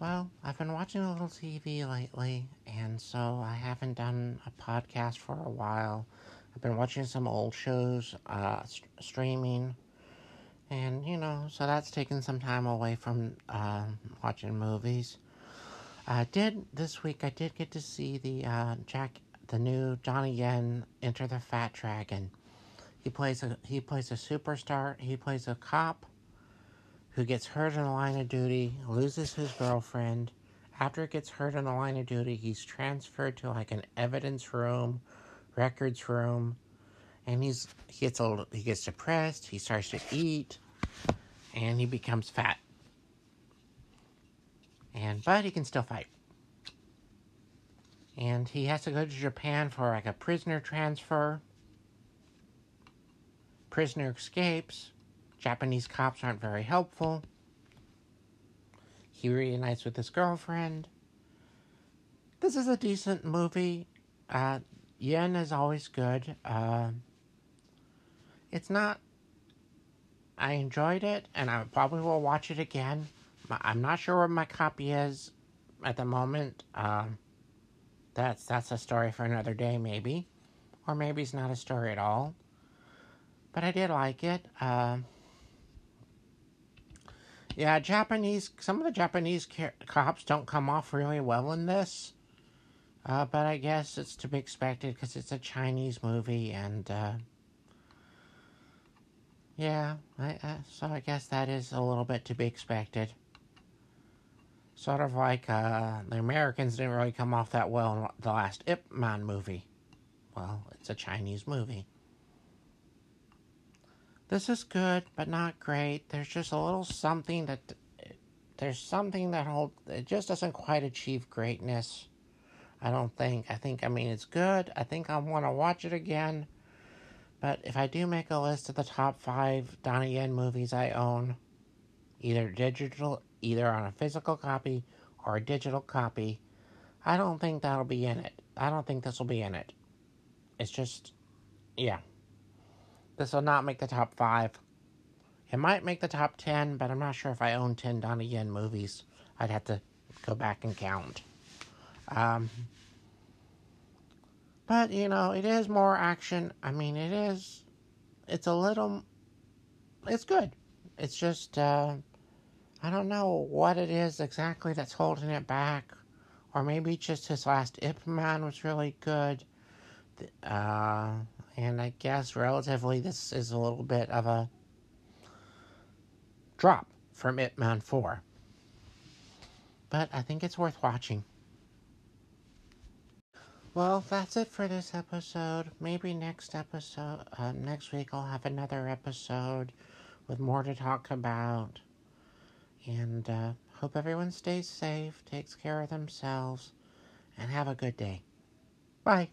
Well, I've been watching a little TV lately, and so I haven't done a podcast for a while. I've been watching some old shows, uh, st- streaming, and you know, so that's taken some time away from uh, watching movies. I did this week. I did get to see the uh, Jack, the new Donnie Yen Enter the Fat Dragon. He plays a he plays a superstar. He plays a cop who gets hurt in the line of duty, loses his girlfriend. After it gets hurt in the line of duty, he's transferred to like an evidence room, records room, and he's he gets a he gets depressed. He starts to eat, and he becomes fat. And but he can still fight. And he has to go to Japan for like a prisoner transfer. Prisoner escapes Japanese cops aren't very helpful. He reunites with his girlfriend. This is a decent movie. Uh, Yen is always good. Uh, it's not. I enjoyed it, and I probably will watch it again. I'm not sure where my copy is at the moment. Uh, that's that's a story for another day, maybe, or maybe it's not a story at all. But I did like it. Uh, yeah, Japanese. Some of the Japanese cops don't come off really well in this, uh, but I guess it's to be expected because it's a Chinese movie, and uh, yeah, I, uh, so I guess that is a little bit to be expected. Sort of like uh, the Americans didn't really come off that well in the last Ip Man movie. Well, it's a Chinese movie. This is good, but not great. There's just a little something that there's something that hold it just doesn't quite achieve greatness. I don't think. I think I mean it's good. I think I want to watch it again. But if I do make a list of the top five Donnie Yen movies I own, either digital, either on a physical copy or a digital copy, I don't think that'll be in it. I don't think this will be in it. It's just, yeah. This will not make the top five. It might make the top ten, but I'm not sure if I own ten Donnie Yen movies. I'd have to go back and count. Um, but you know, it is more action. I mean, it is. It's a little. It's good. It's just. Uh, I don't know what it is exactly that's holding it back, or maybe just his last Ip Man was really good. Uh, and I guess relatively this is a little bit of a drop from Ip Man 4. But I think it's worth watching. Well, that's it for this episode. Maybe next episode, uh, next week, I'll have another episode with more to talk about. And uh, hope everyone stays safe, takes care of themselves, and have a good day. Bye.